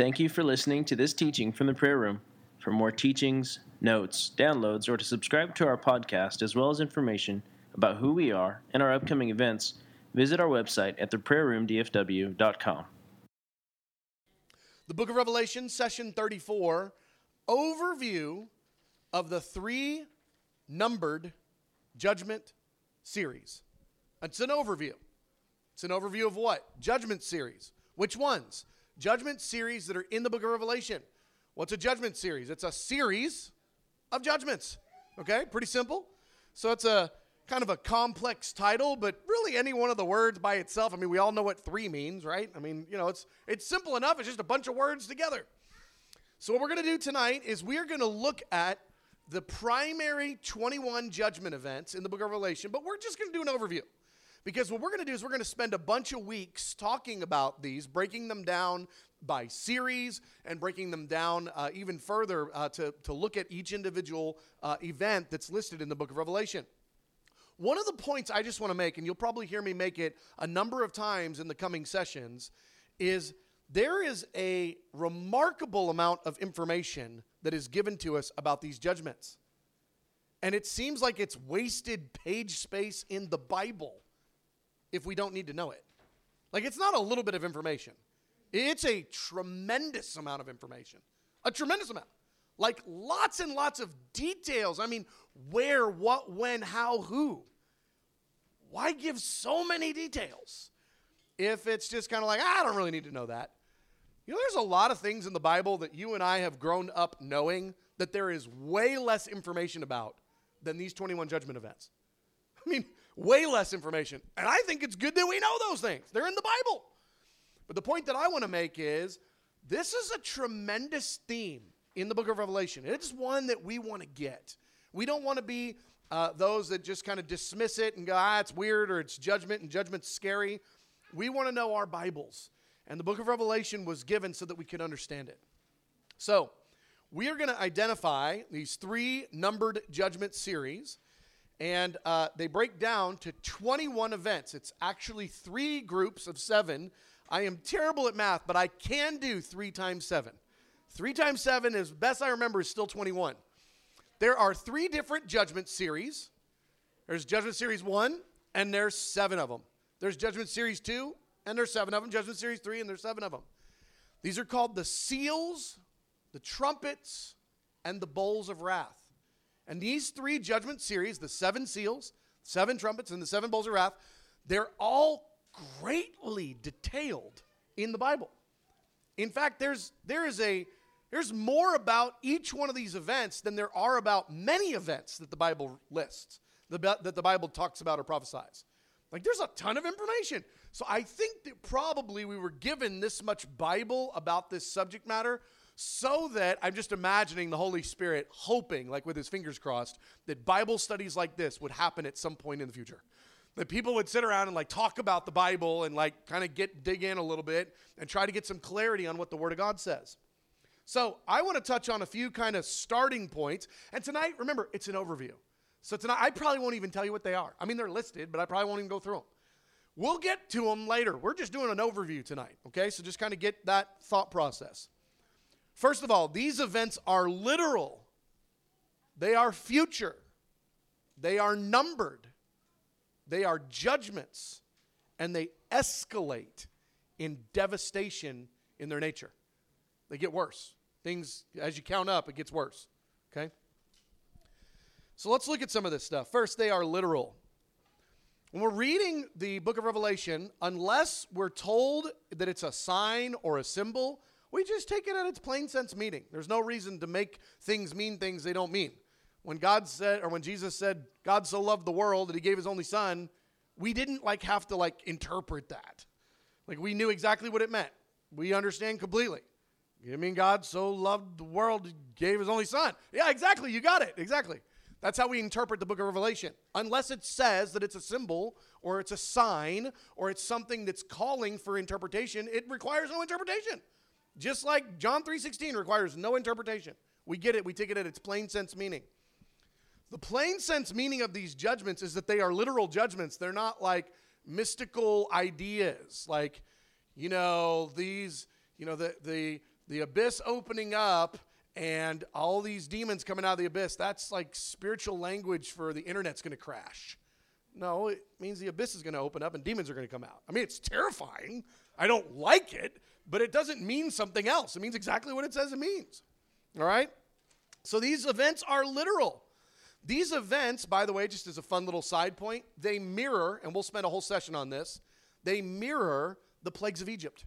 Thank you for listening to this teaching from the prayer room. For more teachings, notes, downloads, or to subscribe to our podcast, as well as information about who we are and our upcoming events, visit our website at theprayerroomdfw.com. The book of Revelation, session 34, overview of the three numbered judgment series. It's an overview. It's an overview of what? Judgment series. Which ones? Judgment series that are in the book of Revelation. What's a judgment series? It's a series of judgments. Okay, pretty simple. So it's a kind of a complex title, but really any one of the words by itself. I mean, we all know what three means, right? I mean, you know, it's it's simple enough. It's just a bunch of words together. So what we're going to do tonight is we are going to look at the primary 21 judgment events in the book of Revelation, but we're just going to do an overview. Because what we're going to do is we're going to spend a bunch of weeks talking about these, breaking them down by series and breaking them down uh, even further uh, to, to look at each individual uh, event that's listed in the book of Revelation. One of the points I just want to make, and you'll probably hear me make it a number of times in the coming sessions, is there is a remarkable amount of information that is given to us about these judgments. And it seems like it's wasted page space in the Bible if we don't need to know it. Like, it's not a little bit of information, it's a tremendous amount of information. A tremendous amount. Like, lots and lots of details. I mean, where, what, when, how, who. Why give so many details if it's just kind of like, I don't really need to know that? You know, there's a lot of things in the Bible that you and I have grown up knowing that there is way less information about than these 21 judgment events. I mean, way less information. And I think it's good that we know those things. They're in the Bible. But the point that I want to make is this is a tremendous theme in the book of Revelation. It's one that we want to get. We don't want to be uh, those that just kind of dismiss it and go, ah, it's weird or it's judgment and judgment's scary. We want to know our Bibles. And the book of Revelation was given so that we could understand it. So, we are going to identify these three numbered judgment series and uh, they break down to 21 events. It's actually three groups of seven. I am terrible at math, but I can do three times seven. Three times seven, as best I remember, is still 21. There are three different judgment series. There's Judgment Series 1, and there's seven of them. There's Judgment Series 2, and there's seven of them. Judgment Series 3, and there's seven of them. These are called the seals, the trumpets, and the bowls of wrath. And these three judgment series, the seven seals, seven trumpets, and the seven bowls of wrath, they're all greatly detailed in the Bible. In fact, there's there is a there's more about each one of these events than there are about many events that the Bible lists, that the Bible talks about or prophesies. Like there's a ton of information. So I think that probably we were given this much Bible about this subject matter so that I'm just imagining the Holy Spirit hoping, like with his fingers crossed, that Bible studies like this would happen at some point in the future. That people would sit around and like talk about the Bible and like kind of get dig in a little bit and try to get some clarity on what the Word of God says. So I want to touch on a few kind of starting points. And tonight, remember, it's an overview. So tonight, I probably won't even tell you what they are. I mean, they're listed, but I probably won't even go through them. We'll get to them later. We're just doing an overview tonight, okay? So just kind of get that thought process. First of all, these events are literal, they are future, they are numbered, they are judgments, and they escalate in devastation in their nature. They get worse. Things, as you count up, it gets worse. Okay? So let's look at some of this stuff. First, they are literal. When we're reading the book of Revelation, unless we're told that it's a sign or a symbol, we just take it at its plain sense meaning. There's no reason to make things mean things they don't mean. When God said, or when Jesus said, God so loved the world that he gave his only son, we didn't like have to like interpret that. Like we knew exactly what it meant. We understand completely. You mean God so loved the world, he gave his only son? Yeah, exactly. You got it. Exactly. That's how we interpret the book of Revelation. Unless it says that it's a symbol or it's a sign or it's something that's calling for interpretation, it requires no interpretation. Just like John 3:16 requires no interpretation. We get it, we take it at its plain sense meaning. The plain sense meaning of these judgments is that they are literal judgments. They're not like mystical ideas like you know these you know the the the abyss opening up and all these demons coming out of the abyss, that's like spiritual language for the internet's going to crash. No, it means the abyss is going to open up and demons are going to come out. I mean, it's terrifying. I don't like it, but it doesn't mean something else. It means exactly what it says it means. All right? So these events are literal. These events, by the way, just as a fun little side point, they mirror, and we'll spend a whole session on this, they mirror the plagues of Egypt.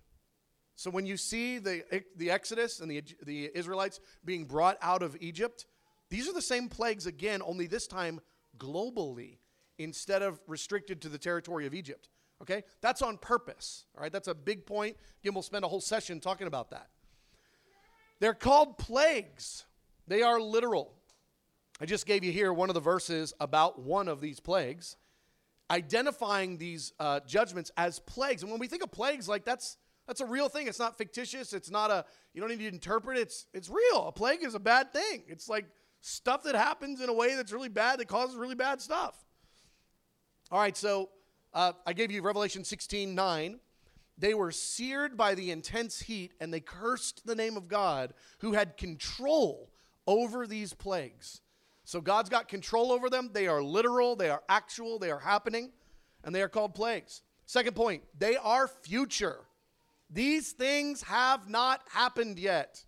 So when you see the, the Exodus and the, the Israelites being brought out of Egypt, these are the same plagues again, only this time globally instead of restricted to the territory of Egypt. Okay? That's on purpose. All right? That's a big point. Again, we'll spend a whole session talking about that. They're called plagues, they are literal. I just gave you here one of the verses about one of these plagues, identifying these uh, judgments as plagues. And when we think of plagues, like that's that's a real thing. It's not fictitious. It's not a you don't need to interpret it. It's it's real. A plague is a bad thing. It's like stuff that happens in a way that's really bad that causes really bad stuff. All right, so uh, I gave you Revelation 16 9. They were seared by the intense heat, and they cursed the name of God who had control over these plagues. So God's got control over them. They are literal, they are actual, they are happening, and they are called plagues. Second point, they are future. These things have not happened yet.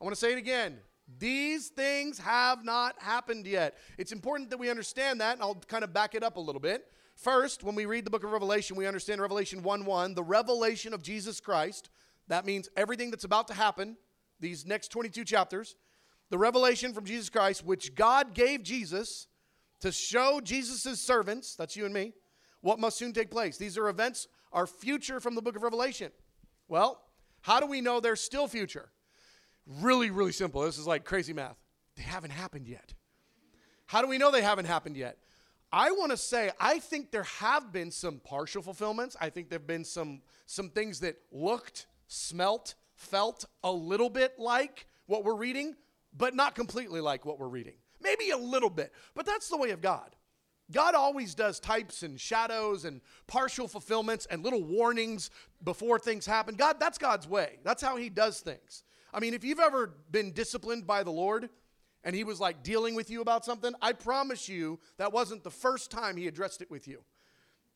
I want to say it again. These things have not happened yet. It's important that we understand that, and I'll kind of back it up a little bit. First, when we read the book of Revelation, we understand Revelation 1 1, the revelation of Jesus Christ. That means everything that's about to happen, these next 22 chapters, the revelation from Jesus Christ, which God gave Jesus to show Jesus' servants, that's you and me, what must soon take place. These are events, are future from the book of Revelation. Well, how do we know they're still future? Really, really simple. This is like crazy math. They haven't happened yet. How do we know they haven't happened yet? I want to say I think there have been some partial fulfillments. I think there've been some some things that looked, smelt, felt a little bit like what we're reading, but not completely like what we're reading. Maybe a little bit, but that's the way of God. God always does types and shadows and partial fulfillments and little warnings before things happen. God, that's God's way. That's how He does things. I mean, if you've ever been disciplined by the Lord and He was like dealing with you about something, I promise you that wasn't the first time He addressed it with you.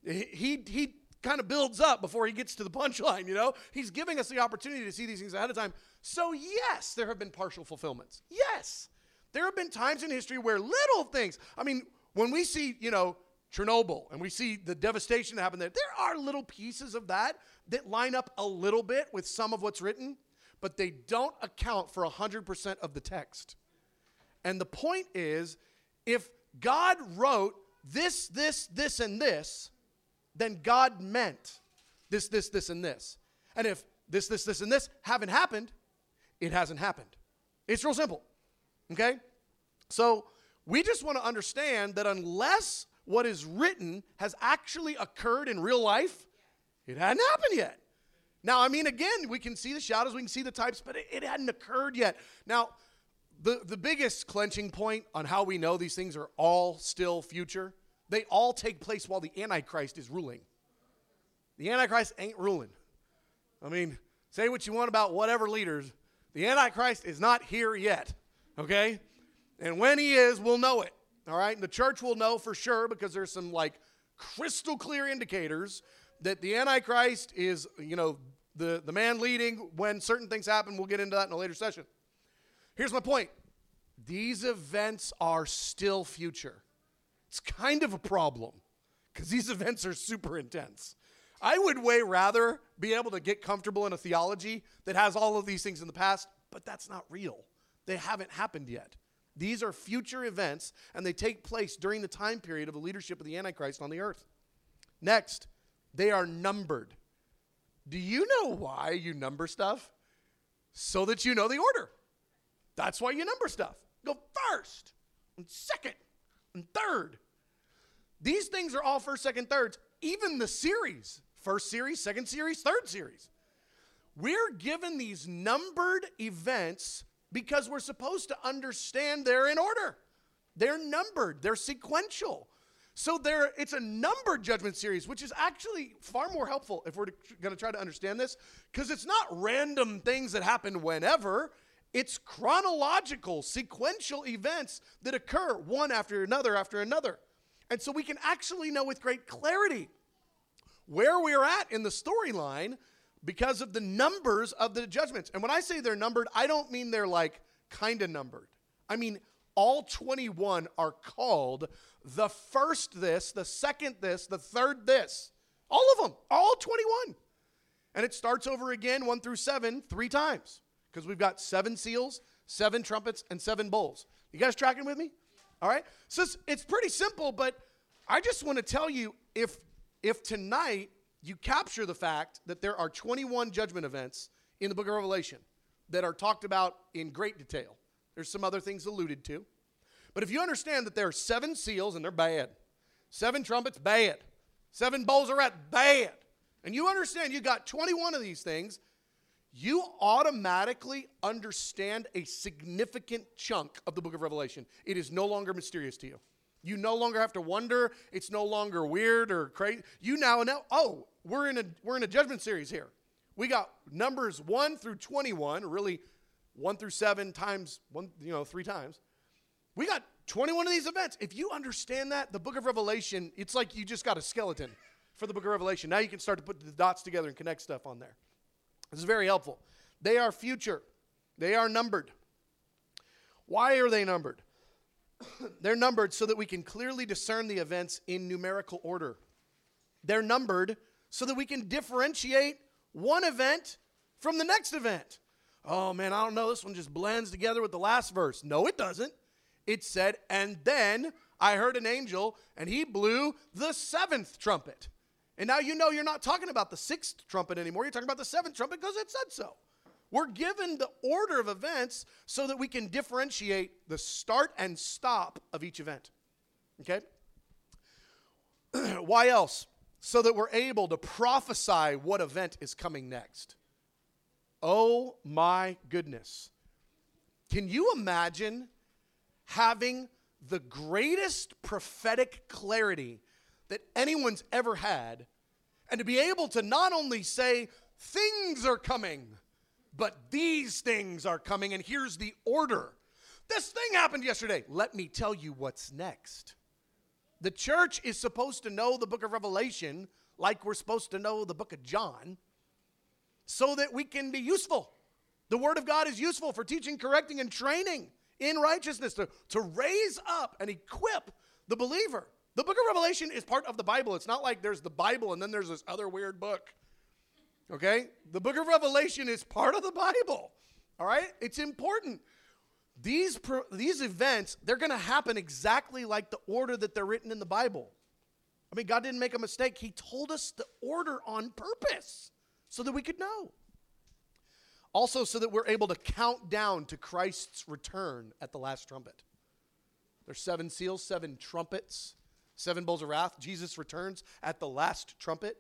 He, he, he kind of builds up before He gets to the punchline, you know? He's giving us the opportunity to see these things ahead of time. So, yes, there have been partial fulfillments. Yes. There have been times in history where little things, I mean, when we see, you know, Chernobyl and we see the devastation that happened there, there are little pieces of that that line up a little bit with some of what's written, but they don't account for 100% of the text. And the point is if God wrote this, this, this, and this, then God meant this, this, this, and this. And if this, this, this, and this haven't happened, it hasn't happened. It's real simple. Okay? So, we just want to understand that unless what is written has actually occurred in real life, it hadn't happened yet. Now, I mean, again, we can see the shadows, we can see the types, but it, it hadn't occurred yet. Now, the, the biggest clenching point on how we know these things are all still future, they all take place while the Antichrist is ruling. The Antichrist ain't ruling. I mean, say what you want about whatever leaders, the Antichrist is not here yet, okay? And when he is, we'll know it. All right? And the church will know for sure because there's some like crystal clear indicators that the Antichrist is, you know, the, the man leading when certain things happen. We'll get into that in a later session. Here's my point these events are still future. It's kind of a problem because these events are super intense. I would way rather be able to get comfortable in a theology that has all of these things in the past, but that's not real. They haven't happened yet. These are future events, and they take place during the time period of the leadership of the Antichrist on the earth. Next, they are numbered. Do you know why you number stuff? So that you know the order. That's why you number stuff. Go first, and second, and third. These things are all first, second, thirds. Even the series first series, second series, third series. We're given these numbered events because we're supposed to understand they're in order. They're numbered, they're sequential. So there, it's a numbered judgment series, which is actually far more helpful if we're going to try to understand this, because it's not random things that happen whenever. It's chronological, sequential events that occur one after another after another. And so we can actually know with great clarity where we're at in the storyline because of the numbers of the judgments. And when I say they're numbered, I don't mean they're like kind of numbered. I mean, all 21 are called the first this, the second this, the third this. All of them, all 21. And it starts over again, one through seven, three times because we've got seven seals, seven trumpets, and seven bowls. You guys tracking with me? All right. So it's, it's pretty simple, but I just want to tell you if if tonight you capture the fact that there are 21 judgment events in the book of Revelation that are talked about in great detail. There's some other things alluded to. But if you understand that there are seven seals and they're bad, seven trumpets, bad, seven bowls of wrath, bad, and you understand you got 21 of these things, you automatically understand a significant chunk of the book of Revelation. It is no longer mysterious to you. You no longer have to wonder. It's no longer weird or crazy. You now know, oh, we're in a we're in a judgment series here. We got numbers 1 through 21, really 1 through 7 times one, you know, 3 times. We got 21 of these events. If you understand that, the book of Revelation, it's like you just got a skeleton for the book of Revelation. Now you can start to put the dots together and connect stuff on there. This is very helpful. They are future, they are numbered. Why are they numbered? They're numbered so that we can clearly discern the events in numerical order. They're numbered so that we can differentiate one event from the next event. Oh man, I don't know. This one just blends together with the last verse. No, it doesn't. It said, and then I heard an angel, and he blew the seventh trumpet. And now you know you're not talking about the sixth trumpet anymore. You're talking about the seventh trumpet because it said so. We're given the order of events so that we can differentiate the start and stop of each event. Okay? Why else? So that we're able to prophesy what event is coming next. Oh my goodness. Can you imagine having the greatest prophetic clarity that anyone's ever had, and to be able to not only say, things are coming, but these things are coming, and here's the order. This thing happened yesterday. Let me tell you what's next. The church is supposed to know the book of Revelation like we're supposed to know the book of John so that we can be useful. The Word of God is useful for teaching, correcting, and training in righteousness to, to raise up and equip the believer. The book of Revelation is part of the Bible. It's not like there's the Bible and then there's this other weird book. Okay? The book of Revelation is part of the Bible. All right? It's important. These, these events, they're going to happen exactly like the order that they're written in the Bible. I mean, God didn't make a mistake. He told us the order on purpose so that we could know. Also, so that we're able to count down to Christ's return at the last trumpet. There's seven seals, seven trumpets seven bowls of wrath, Jesus returns at the last trumpet.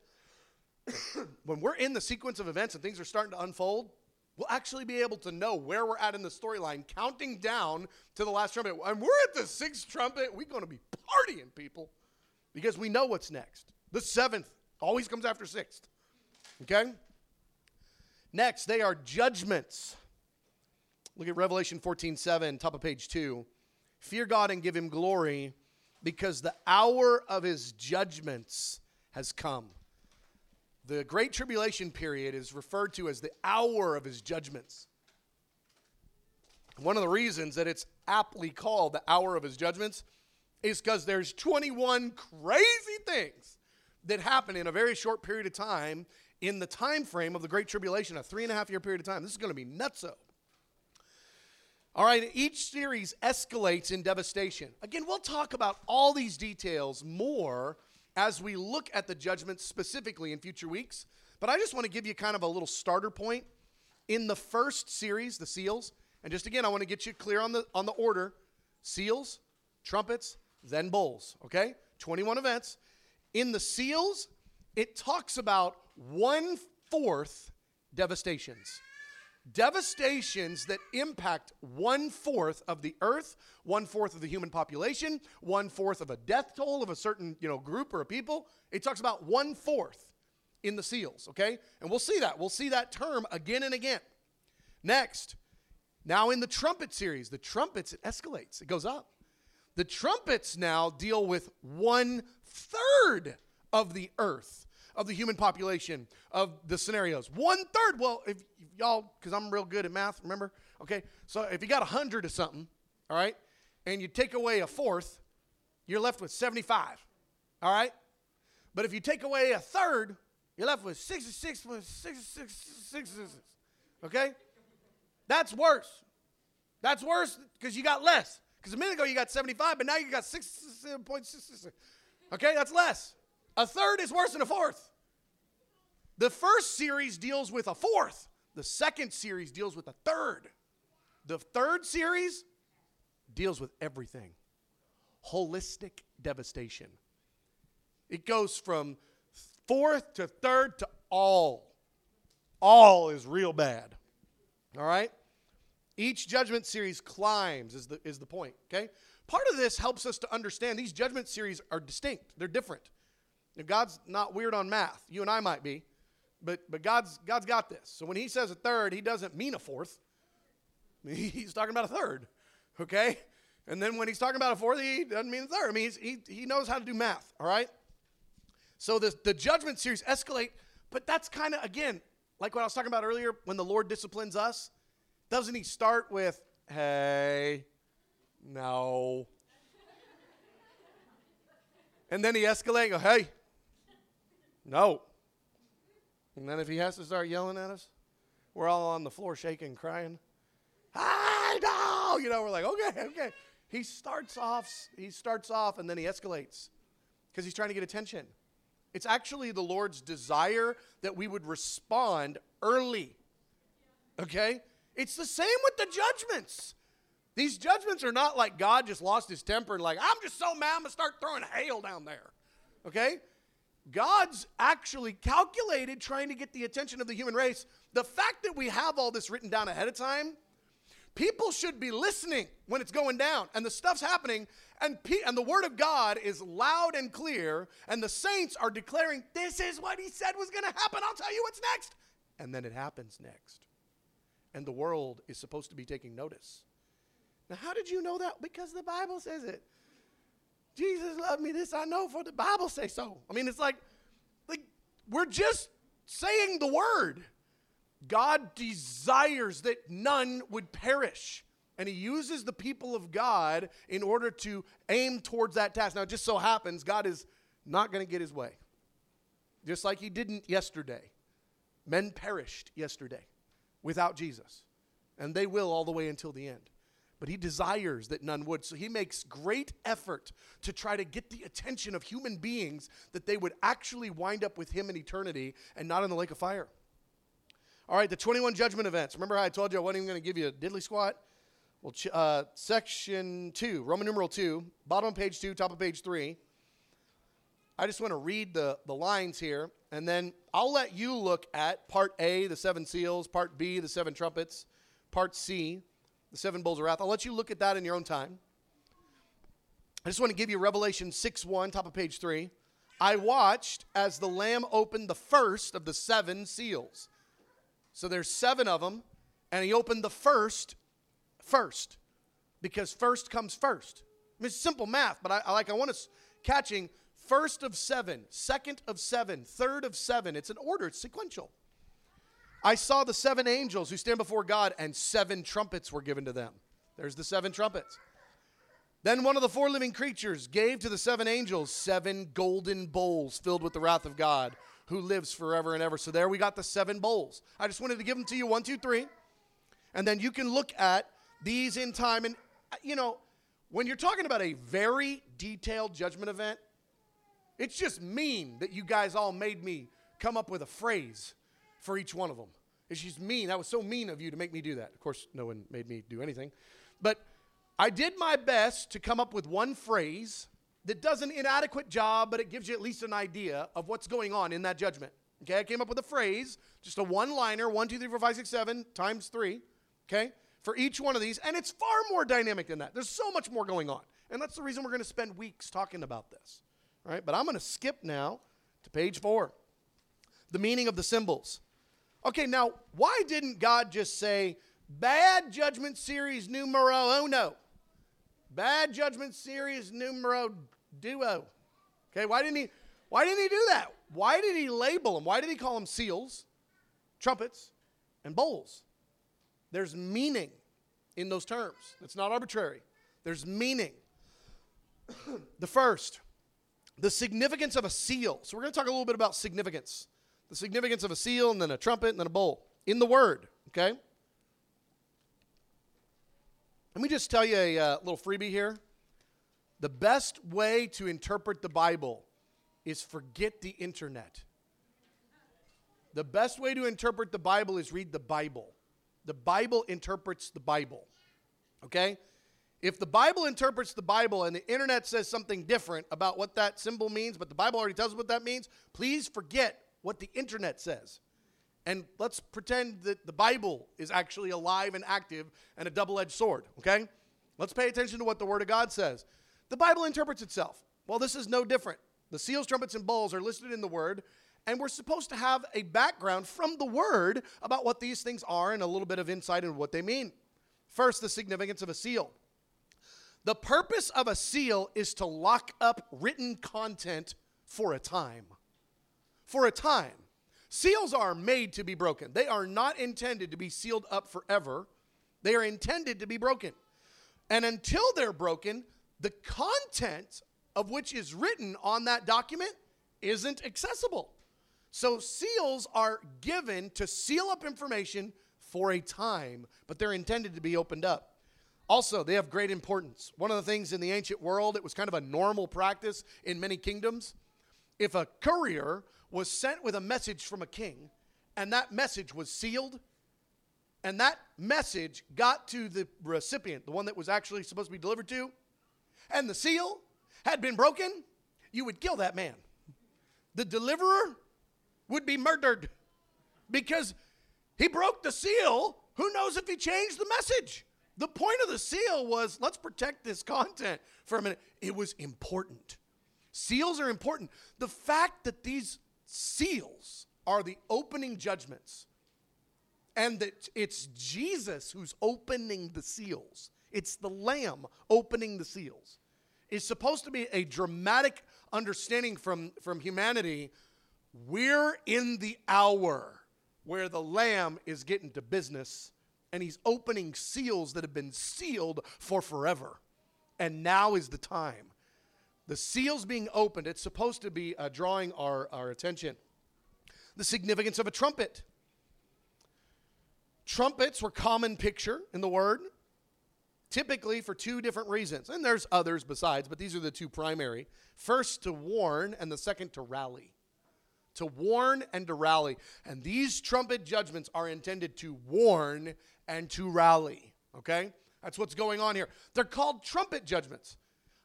when we're in the sequence of events and things are starting to unfold, we'll actually be able to know where we're at in the storyline, counting down to the last trumpet. And we're at the sixth trumpet, we're going to be partying, people, because we know what's next. The seventh always comes after sixth. Okay? Next, they are judgments. Look at Revelation 14 7, top of page 2. Fear God and give him glory because the hour of his judgments has come. The Great Tribulation period is referred to as the hour of his judgments. One of the reasons that it's aptly called the hour of his judgments is because there's 21 crazy things that happen in a very short period of time in the time frame of the Great Tribulation, a three and a half year period of time. This is going to be nutso. All right, each series escalates in devastation. Again, we'll talk about all these details more as we look at the judgments specifically in future weeks. But I just want to give you kind of a little starter point. In the first series, the seals, and just again, I want to get you clear on the on the order: seals, trumpets, then bowls. Okay, 21 events. In the seals, it talks about one fourth devastations devastations that impact one fourth of the earth, one fourth of the human population, one fourth of a death toll of a certain you know group or a people. It talks about one fourth in the seals, okay? And we'll see that. We'll see that term again and again. Next, now in the trumpet series, the trumpets, it escalates, it goes up. The trumpets now deal with one third of the earth, of the human population, of the scenarios. One third. Well, if, y'all, because I'm real good at math, remember? Okay, so if you got a hundred of something, all right, and you take away a fourth, you're left with 75, all right? But if you take away a third, you're left with 66 plus 66, 66, okay? That's worse. That's worse because you got less. Because a minute ago you got 75, but now you got 6.66. Okay, that's less. A third is worse than a fourth. The first series deals with a fourth, the second series deals with a third. The third series deals with everything holistic devastation. It goes from fourth to third to all. All is real bad. All right? Each judgment series climbs, is the, is the point, okay? Part of this helps us to understand these judgment series are distinct, they're different. Now, God's not weird on math. You and I might be, but, but God's, God's got this. So when He says a third, He doesn't mean a fourth, He's talking about a third, okay? And then when He's talking about a fourth, He doesn't mean a third. I mean, he, he knows how to do math, all right? So the, the judgment series escalate, but that's kind of, again, like what I was talking about earlier when the Lord disciplines us doesn't he start with, hey, no? and then he escalates, hey, no. And then if he has to start yelling at us, we're all on the floor shaking, crying. I know, you know, we're like, okay, okay. He starts off, he starts off, and then he escalates because he's trying to get attention. It's actually the Lord's desire that we would respond early. Okay? It's the same with the judgments. These judgments are not like God just lost his temper and like, I'm just so mad, I'm to start throwing hail down there. Okay? God's actually calculated trying to get the attention of the human race. The fact that we have all this written down ahead of time, people should be listening when it's going down and the stuff's happening and, pe- and the word of God is loud and clear and the saints are declaring, This is what he said was going to happen. I'll tell you what's next. And then it happens next and the world is supposed to be taking notice. Now, how did you know that? Because the Bible says it. Jesus loved me, this I know, for the Bible say so. I mean, it's like, like we're just saying the word. God desires that none would perish. And he uses the people of God in order to aim towards that task. Now, it just so happens God is not going to get his way. Just like he didn't yesterday. Men perished yesterday without Jesus. And they will all the way until the end. But he desires that none would. So he makes great effort to try to get the attention of human beings that they would actually wind up with him in eternity and not in the lake of fire. All right, the 21 judgment events. Remember how I told you I wasn't even going to give you a diddly squat? Well, uh, section 2, Roman numeral 2, bottom of page 2, top of page 3. I just want to read the, the lines here, and then I'll let you look at part A, the seven seals, part B, the seven trumpets, part C, the seven bowls of wrath. I'll let you look at that in your own time. I just want to give you Revelation 6 1, top of page 3. I watched as the Lamb opened the first of the seven seals. So there's seven of them, and he opened the first first, because first comes first. I mean, it's simple math, but I, I like I want us catching first of seven, second of seven, third of seven. It's an order, it's sequential. I saw the seven angels who stand before God, and seven trumpets were given to them. There's the seven trumpets. Then one of the four living creatures gave to the seven angels seven golden bowls filled with the wrath of God who lives forever and ever. So there we got the seven bowls. I just wanted to give them to you one, two, three. And then you can look at these in time. And, you know, when you're talking about a very detailed judgment event, it's just mean that you guys all made me come up with a phrase for each one of them. It's just mean. That was so mean of you to make me do that. Of course, no one made me do anything. But I did my best to come up with one phrase that does an inadequate job, but it gives you at least an idea of what's going on in that judgment. Okay, I came up with a phrase just a one liner, one, two, three, four, five, six, seven times three, okay, for each one of these. And it's far more dynamic than that. There's so much more going on. And that's the reason we're going to spend weeks talking about this. All right, but I'm going to skip now to page four the meaning of the symbols. Okay, now, why didn't God just say, bad judgment series numero uno? Bad judgment series numero duo. Okay, why didn't he why didn't he do that? Why did he label them? Why did he call them seals, trumpets, and bowls? There's meaning in those terms. It's not arbitrary. There's meaning. the first, the significance of a seal. So we're going to talk a little bit about significance. The significance of a seal and then a trumpet and then a bowl in the word, okay? Let me just tell you a uh, little freebie here. The best way to interpret the Bible is forget the internet. The best way to interpret the Bible is read the Bible. The Bible interprets the Bible. Okay? If the Bible interprets the Bible and the internet says something different about what that symbol means, but the Bible already tells us what that means, please forget what the internet says. And let's pretend that the Bible is actually alive and active and a double edged sword, okay? Let's pay attention to what the Word of God says. The Bible interprets itself. Well, this is no different. The seals, trumpets, and bowls are listed in the Word, and we're supposed to have a background from the Word about what these things are and a little bit of insight into what they mean. First, the significance of a seal. The purpose of a seal is to lock up written content for a time. For a time. Seals are made to be broken. They are not intended to be sealed up forever. They are intended to be broken. And until they're broken, the content of which is written on that document isn't accessible. So seals are given to seal up information for a time, but they're intended to be opened up. Also, they have great importance. One of the things in the ancient world, it was kind of a normal practice in many kingdoms. If a courier was sent with a message from a king, and that message was sealed, and that message got to the recipient, the one that was actually supposed to be delivered to, and the seal had been broken, you would kill that man. The deliverer would be murdered because he broke the seal. Who knows if he changed the message? The point of the seal was let's protect this content for a minute. It was important. Seals are important. The fact that these seals are the opening judgments and that it's Jesus who's opening the seals, it's the Lamb opening the seals, It's supposed to be a dramatic understanding from, from humanity. We're in the hour where the Lamb is getting to business and he's opening seals that have been sealed for forever. And now is the time the seals being opened, it's supposed to be uh, drawing our, our attention. The significance of a trumpet. Trumpets were common picture in the word, typically for two different reasons. And there's others besides, but these are the two primary. First, to warn, and the second, to rally. To warn and to rally. And these trumpet judgments are intended to warn and to rally. Okay? That's what's going on here. They're called trumpet judgments.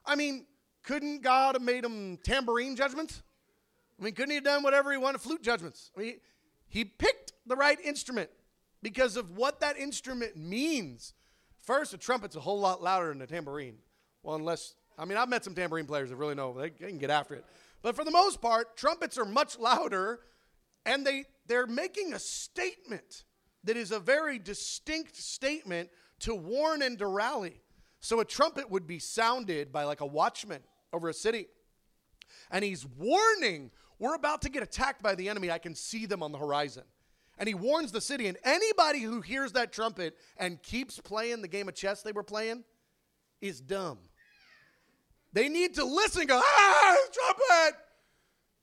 I mean, couldn't God have made them tambourine judgments? I mean, couldn't he have done whatever he wanted, flute judgments? I mean, he picked the right instrument because of what that instrument means. First, a trumpet's a whole lot louder than a tambourine. Well, unless, I mean, I've met some tambourine players that really know, they, they can get after it. But for the most part, trumpets are much louder and they, they're making a statement that is a very distinct statement to warn and to rally. So a trumpet would be sounded by like a watchman over a city. And he's warning, we're about to get attacked by the enemy. I can see them on the horizon. And he warns the city, and anybody who hears that trumpet and keeps playing the game of chess they were playing is dumb. They need to listen go, ah, trumpet!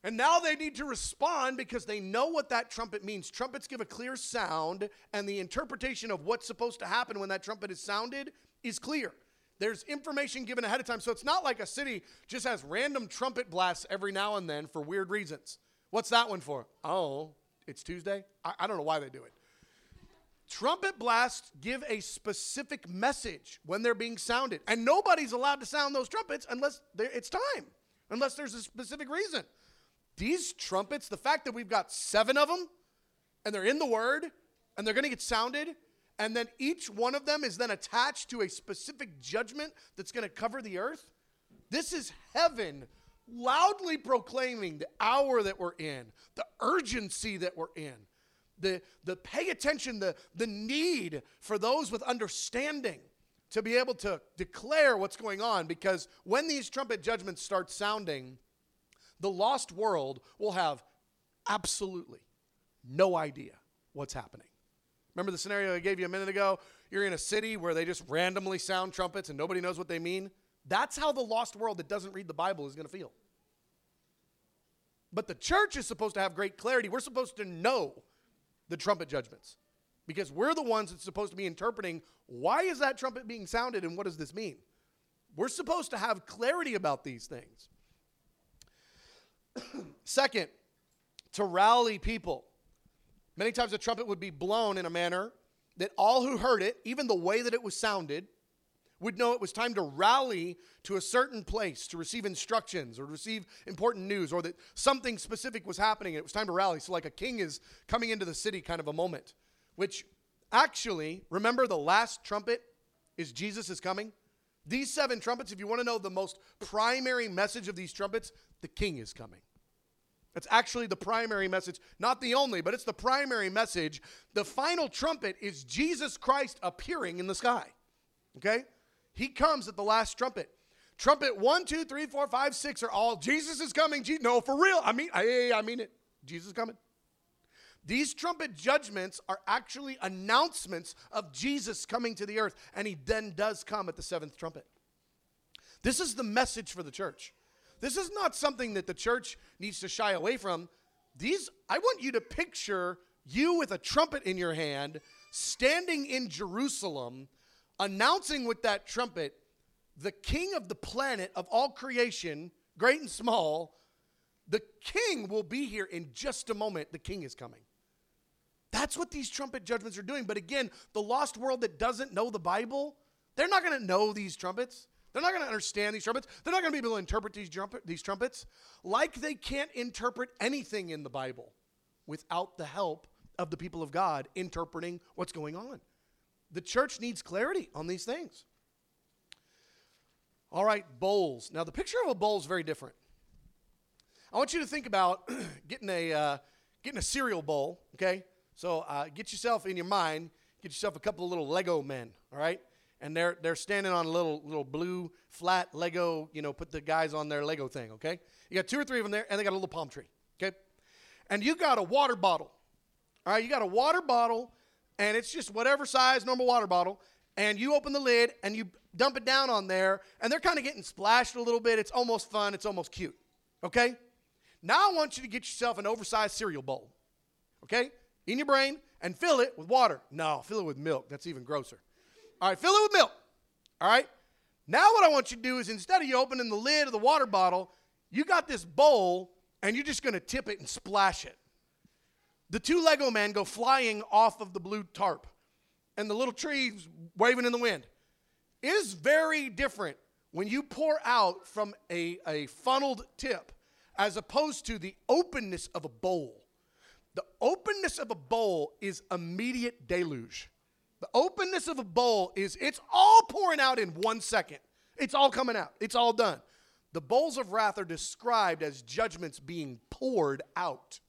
And now they need to respond because they know what that trumpet means. Trumpets give a clear sound, and the interpretation of what's supposed to happen when that trumpet is sounded is clear. There's information given ahead of time. So it's not like a city just has random trumpet blasts every now and then for weird reasons. What's that one for? Oh, it's Tuesday? I, I don't know why they do it. Trumpet blasts give a specific message when they're being sounded. And nobody's allowed to sound those trumpets unless it's time, unless there's a specific reason. These trumpets, the fact that we've got seven of them, and they're in the Word, and they're going to get sounded, and then each one of them is then attached to a specific judgment that's going to cover the earth. This is heaven loudly proclaiming the hour that we're in, the urgency that we're in, the, the pay attention, the, the need for those with understanding to be able to declare what's going on. Because when these trumpet judgments start sounding, the lost world will have absolutely no idea what's happening. Remember the scenario I gave you a minute ago? You're in a city where they just randomly sound trumpets and nobody knows what they mean. That's how the lost world that doesn't read the Bible is going to feel. But the church is supposed to have great clarity. We're supposed to know the trumpet judgments because we're the ones that's supposed to be interpreting why is that trumpet being sounded and what does this mean? We're supposed to have clarity about these things. Second, to rally people. Many times a trumpet would be blown in a manner that all who heard it, even the way that it was sounded, would know it was time to rally to a certain place to receive instructions or receive important news or that something specific was happening and it was time to rally. So, like a king is coming into the city, kind of a moment, which actually, remember the last trumpet is Jesus is coming? These seven trumpets, if you want to know the most primary message of these trumpets, the king is coming. That's actually the primary message, not the only, but it's the primary message. The final trumpet is Jesus Christ appearing in the sky. Okay? He comes at the last trumpet. Trumpet one, two, three, four, five, six are all Jesus is coming. Je- no, for real. I mean, I, I mean it. Jesus is coming. These trumpet judgments are actually announcements of Jesus coming to the earth, and he then does come at the seventh trumpet. This is the message for the church. This is not something that the church needs to shy away from. These, I want you to picture you with a trumpet in your hand, standing in Jerusalem, announcing with that trumpet, the king of the planet of all creation, great and small, the king will be here in just a moment. The king is coming. That's what these trumpet judgments are doing. But again, the lost world that doesn't know the Bible, they're not going to know these trumpets. They're not going to understand these trumpets. They're not going to be able to interpret these, trumpet, these trumpets like they can't interpret anything in the Bible without the help of the people of God interpreting what's going on. The church needs clarity on these things. All right, bowls. Now, the picture of a bowl is very different. I want you to think about getting a, uh, getting a cereal bowl, okay? So uh, get yourself in your mind, get yourself a couple of little Lego men, all right? And they're they're standing on a little little blue flat Lego, you know, put the guys on their Lego thing, okay? You got two or three of them there, and they got a little palm tree, okay? And you got a water bottle, all right? You got a water bottle, and it's just whatever size normal water bottle, and you open the lid and you dump it down on there, and they're kind of getting splashed a little bit. It's almost fun. It's almost cute, okay? Now I want you to get yourself an oversized cereal bowl, okay? In your brain, and fill it with water. No, fill it with milk. That's even grosser. All right, fill it with milk. All right. Now, what I want you to do is instead of you opening the lid of the water bottle, you got this bowl and you're just going to tip it and splash it. The two Lego men go flying off of the blue tarp and the little trees waving in the wind. It is very different when you pour out from a, a funneled tip as opposed to the openness of a bowl. The openness of a bowl is immediate deluge. The openness of a bowl is it's all pouring out in one second. It's all coming out. It's all done. The bowls of wrath are described as judgments being poured out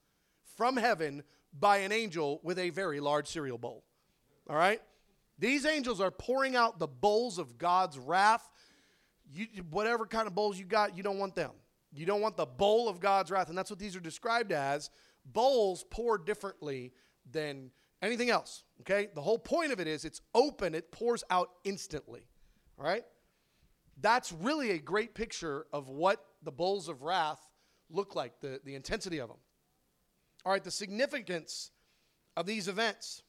from heaven by an angel with a very large cereal bowl. All right? These angels are pouring out the bowls of God's wrath. You, whatever kind of bowls you got, you don't want them. You don't want the bowl of God's wrath. And that's what these are described as. Bowls pour differently than anything else. Okay? The whole point of it is it's open, it pours out instantly. All right? That's really a great picture of what the bowls of wrath look like, the, the intensity of them. All right, the significance of these events.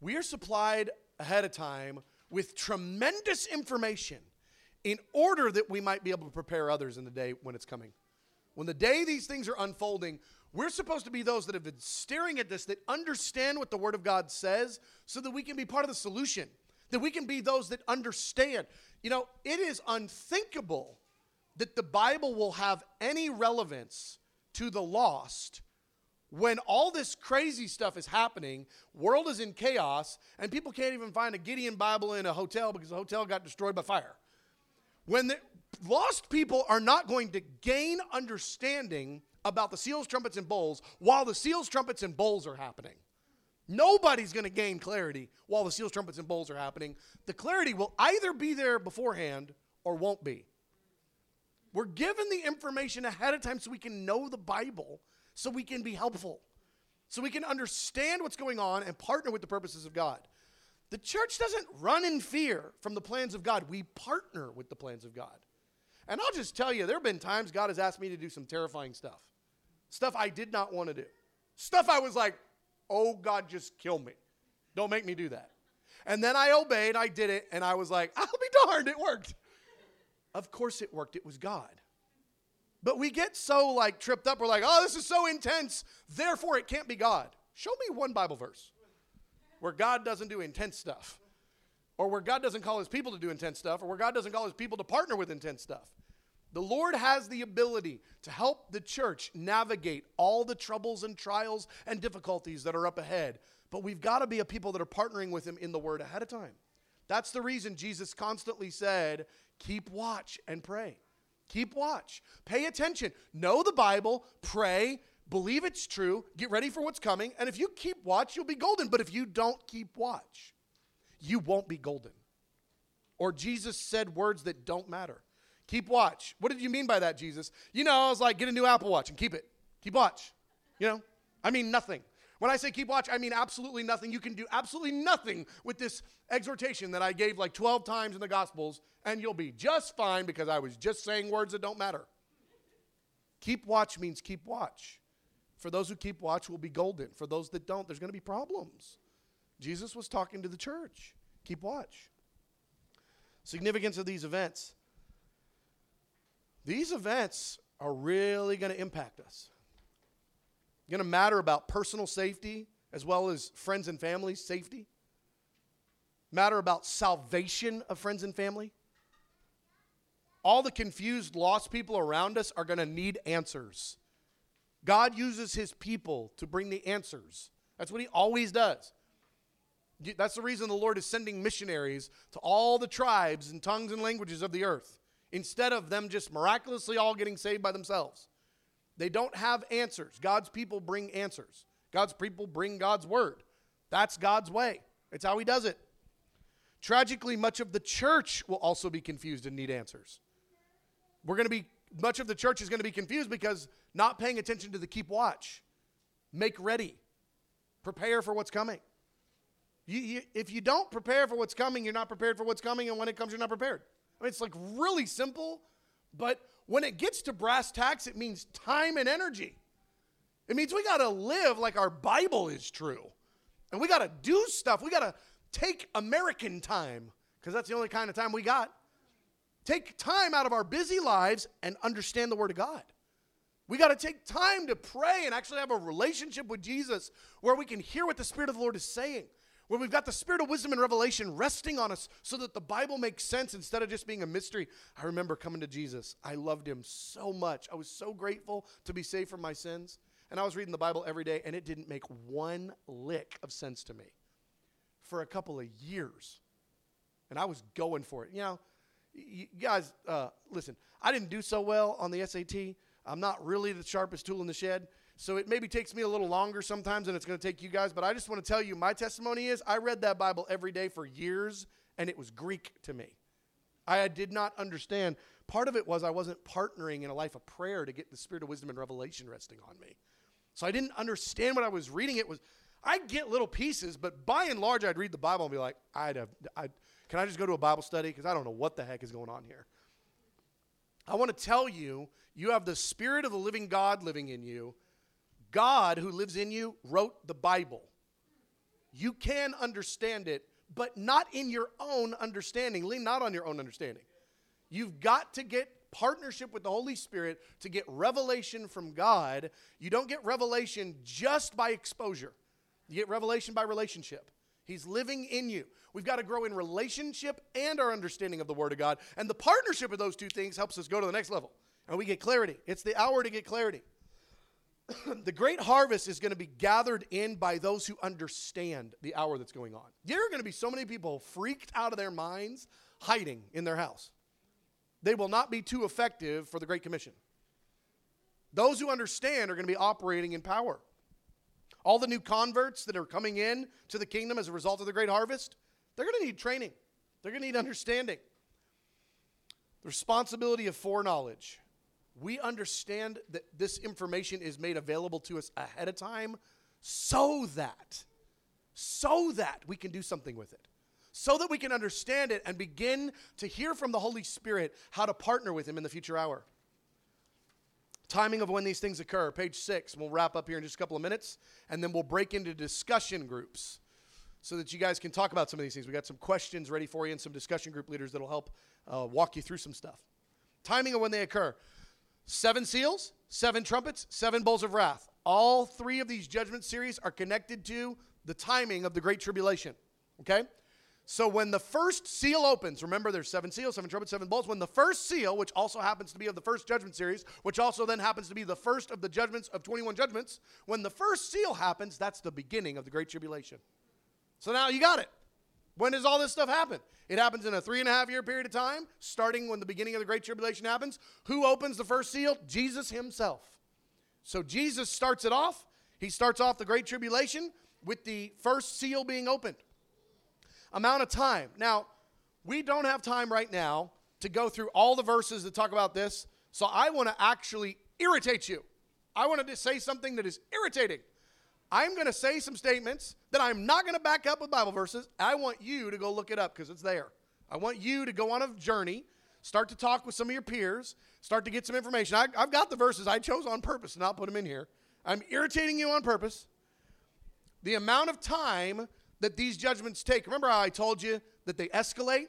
We are supplied ahead of time with tremendous information in order that we might be able to prepare others in the day when it's coming. When the day these things are unfolding, we're supposed to be those that have been staring at this, that understand what the Word of God says, so that we can be part of the solution, that we can be those that understand. You know, it is unthinkable that the Bible will have any relevance to the lost when all this crazy stuff is happening, world is in chaos, and people can't even find a Gideon Bible in a hotel because the hotel got destroyed by fire. When the lost people are not going to gain understanding about the seals, trumpets, and bowls while the seals, trumpets, and bowls are happening. Nobody's going to gain clarity while the seals, trumpets, and bowls are happening. The clarity will either be there beforehand or won't be. We're given the information ahead of time so we can know the Bible so we can be helpful, so we can understand what's going on and partner with the purposes of God. The church doesn't run in fear from the plans of God, we partner with the plans of God. And I'll just tell you, there have been times God has asked me to do some terrifying stuff, stuff I did not want to do, stuff I was like, oh, God, just kill me. Don't make me do that. And then I obeyed, I did it, and I was like, I'll be darned, it worked. Of course it worked, it was God. But we get so like tripped up. We're like, oh, this is so intense. Therefore, it can't be God. Show me one Bible verse where God doesn't do intense stuff, or where God doesn't call his people to do intense stuff, or where God doesn't call his people to partner with intense stuff. The Lord has the ability to help the church navigate all the troubles and trials and difficulties that are up ahead. But we've got to be a people that are partnering with him in the word ahead of time. That's the reason Jesus constantly said, keep watch and pray. Keep watch. Pay attention. Know the Bible, pray, believe it's true, get ready for what's coming, and if you keep watch, you'll be golden. But if you don't keep watch, you won't be golden. Or Jesus said words that don't matter. Keep watch. What did you mean by that, Jesus? You know, I was like, get a new Apple Watch and keep it. Keep watch. You know, I mean nothing. When I say keep watch, I mean absolutely nothing. You can do absolutely nothing with this exhortation that I gave like 12 times in the Gospels, and you'll be just fine because I was just saying words that don't matter. Keep watch means keep watch. For those who keep watch will be golden. For those that don't, there's going to be problems. Jesus was talking to the church. Keep watch. Significance of these events. These events are really going to impact us going to matter about personal safety as well as friends and family safety, matter about salvation of friends and family. All the confused, lost people around us are going to need answers. God uses his people to bring the answers. That's what he always does. That's the reason the Lord is sending missionaries to all the tribes and tongues and languages of the earth instead of them just miraculously all getting saved by themselves. They don't have answers. God's people bring answers. God's people bring God's word. That's God's way. It's how He does it. Tragically, much of the church will also be confused and need answers. We're going to be, much of the church is going to be confused because not paying attention to the keep watch, make ready, prepare for what's coming. You, you, if you don't prepare for what's coming, you're not prepared for what's coming, and when it comes, you're not prepared. I mean, it's like really simple, but when it gets to brass tacks, it means time and energy. It means we got to live like our Bible is true. And we got to do stuff. We got to take American time because that's the only kind of time we got. Take time out of our busy lives and understand the Word of God. We got to take time to pray and actually have a relationship with Jesus where we can hear what the Spirit of the Lord is saying where we've got the spirit of wisdom and revelation resting on us so that the Bible makes sense instead of just being a mystery. I remember coming to Jesus. I loved him so much. I was so grateful to be saved from my sins. And I was reading the Bible every day, and it didn't make one lick of sense to me for a couple of years. And I was going for it. You know, you guys, uh, listen, I didn't do so well on the SAT. I'm not really the sharpest tool in the shed. So it maybe takes me a little longer sometimes than it's going to take you guys, but I just want to tell you my testimony is I read that Bible every day for years and it was Greek to me. I did not understand. Part of it was I wasn't partnering in a life of prayer to get the spirit of wisdom and revelation resting on me. So I didn't understand what I was reading. It was I get little pieces, but by and large, I'd read the Bible and be like, I'd have, I'd, can I just go to a Bible study? Because I don't know what the heck is going on here. I want to tell you, you have the Spirit of the living God living in you, God who lives in you wrote the Bible. You can understand it, but not in your own understanding. Lean not on your own understanding. You've got to get partnership with the Holy Spirit to get revelation from God. You don't get revelation just by exposure, you get revelation by relationship. He's living in you. We've got to grow in relationship and our understanding of the Word of God. And the partnership of those two things helps us go to the next level. And we get clarity. It's the hour to get clarity. the great harvest is going to be gathered in by those who understand the hour that's going on. There are going to be so many people freaked out of their minds hiding in their house. They will not be too effective for the Great Commission. Those who understand are going to be operating in power. All the new converts that are coming in to the kingdom as a result of the great harvest, they're going to need training. They're going to need understanding. The responsibility of foreknowledge. We understand that this information is made available to us ahead of time so that so that we can do something with it. So that we can understand it and begin to hear from the Holy Spirit how to partner with him in the future hour. Timing of when these things occur, page six. We'll wrap up here in just a couple of minutes, and then we'll break into discussion groups so that you guys can talk about some of these things. We got some questions ready for you and some discussion group leaders that'll help uh, walk you through some stuff. Timing of when they occur seven seals, seven trumpets, seven bowls of wrath. All three of these judgment series are connected to the timing of the Great Tribulation. Okay? So when the first seal opens, remember there's seven seals, seven trumpets, seven bowls. When the first seal, which also happens to be of the first judgment series, which also then happens to be the first of the judgments of 21 judgments, when the first seal happens, that's the beginning of the Great Tribulation. So now you got it. When does all this stuff happen? It happens in a three and a half year period of time, starting when the beginning of the Great Tribulation happens. Who opens the first seal? Jesus himself. So Jesus starts it off. He starts off the Great Tribulation with the first seal being opened amount of time. Now, we don't have time right now to go through all the verses that talk about this, so I want to actually irritate you. I want to say something that is irritating. I'm going to say some statements that I'm not going to back up with Bible verses. I want you to go look it up because it's there. I want you to go on a journey, start to talk with some of your peers, start to get some information. I, have got the verses I chose on purpose to not put them in here. I'm irritating you on purpose. The amount of time that these judgments take. Remember how I told you that they escalate?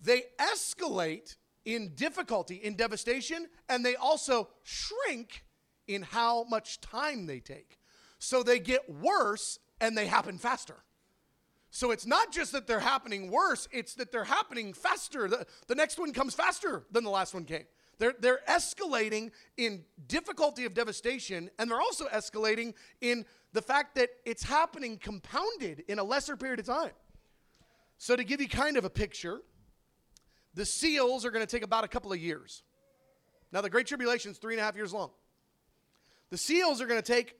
They escalate in difficulty, in devastation, and they also shrink in how much time they take. So they get worse and they happen faster. So it's not just that they're happening worse, it's that they're happening faster. The, the next one comes faster than the last one came. They're, they're escalating in difficulty of devastation, and they're also escalating in the fact that it's happening compounded in a lesser period of time. So, to give you kind of a picture, the seals are going to take about a couple of years. Now, the Great Tribulation is three and a half years long. The seals are going to take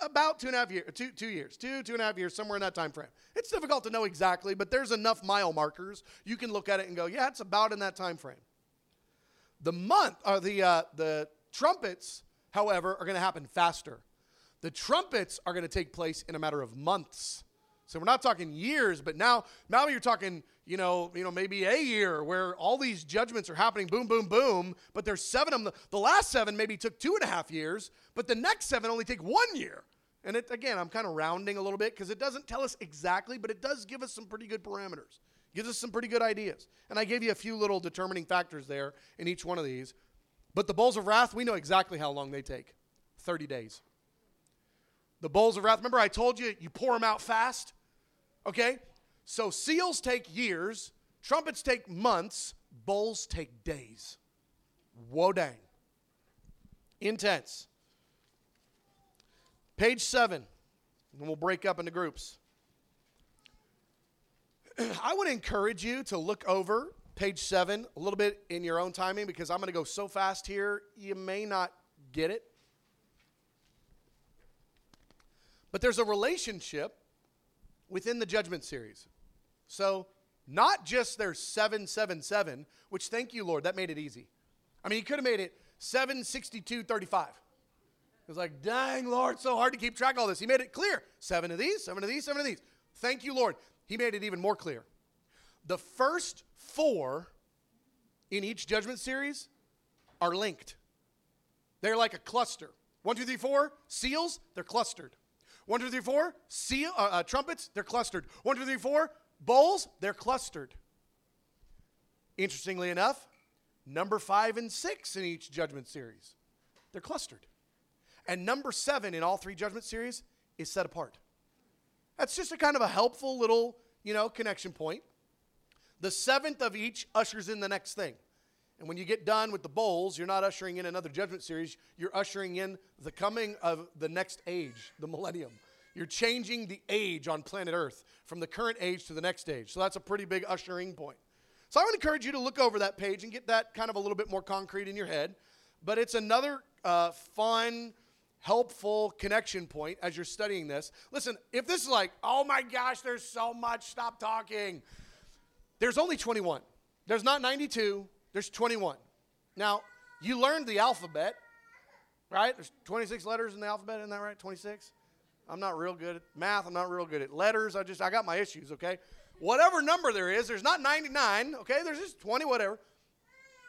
about two and a half years, two, two years, two, two and a half years, somewhere in that time frame. It's difficult to know exactly, but there's enough mile markers. You can look at it and go, yeah, it's about in that time frame. The month, or the, uh, the trumpets, however, are going to happen faster. The trumpets are going to take place in a matter of months. So we're not talking years, but now now you're talking, you know, you know, maybe a year where all these judgments are happening, boom, boom, boom. But there's seven of them. The last seven maybe took two and a half years, but the next seven only take one year. And it, again, I'm kind of rounding a little bit because it doesn't tell us exactly, but it does give us some pretty good parameters. Gives us some pretty good ideas. And I gave you a few little determining factors there in each one of these. But the bowls of wrath, we know exactly how long they take 30 days. The bowls of wrath, remember I told you you pour them out fast? Okay? So seals take years, trumpets take months, bowls take days. Whoa dang. Intense. Page seven, and we'll break up into groups. I would encourage you to look over page seven a little bit in your own timing because I'm going to go so fast here, you may not get it. But there's a relationship within the judgment series. So, not just there's 777, which thank you, Lord, that made it easy. I mean, he could have made it 76235. It was like, dang, Lord, so hard to keep track of all this. He made it clear seven of these, seven of these, seven of these. Thank you, Lord. He made it even more clear. The first four in each judgment series are linked, they're like a cluster. One, two, three, four, seals, they're clustered. One, two, three, four. Seal, uh, uh, trumpets, they're clustered. One, two, three, four. Bowls, they're clustered. Interestingly enough, number five and six in each judgment series, they're clustered. And number seven in all three judgment series is set apart. That's just a kind of a helpful little, you know, connection point. The seventh of each ushers in the next thing. And when you get done with the bowls, you're not ushering in another judgment series, you're ushering in the coming of the next age, the millennium. You're changing the age on planet Earth from the current age to the next age. So that's a pretty big ushering point. So I would encourage you to look over that page and get that kind of a little bit more concrete in your head. But it's another uh, fun, helpful connection point as you're studying this. Listen, if this is like, oh my gosh, there's so much, stop talking. There's only 21. There's not 92, there's 21. Now, you learned the alphabet, right? There's 26 letters in the alphabet, isn't that right? 26? I'm not real good at math, I'm not real good at letters. I just I got my issues, okay? Whatever number there is, there's not 99, okay? There's just 20 whatever.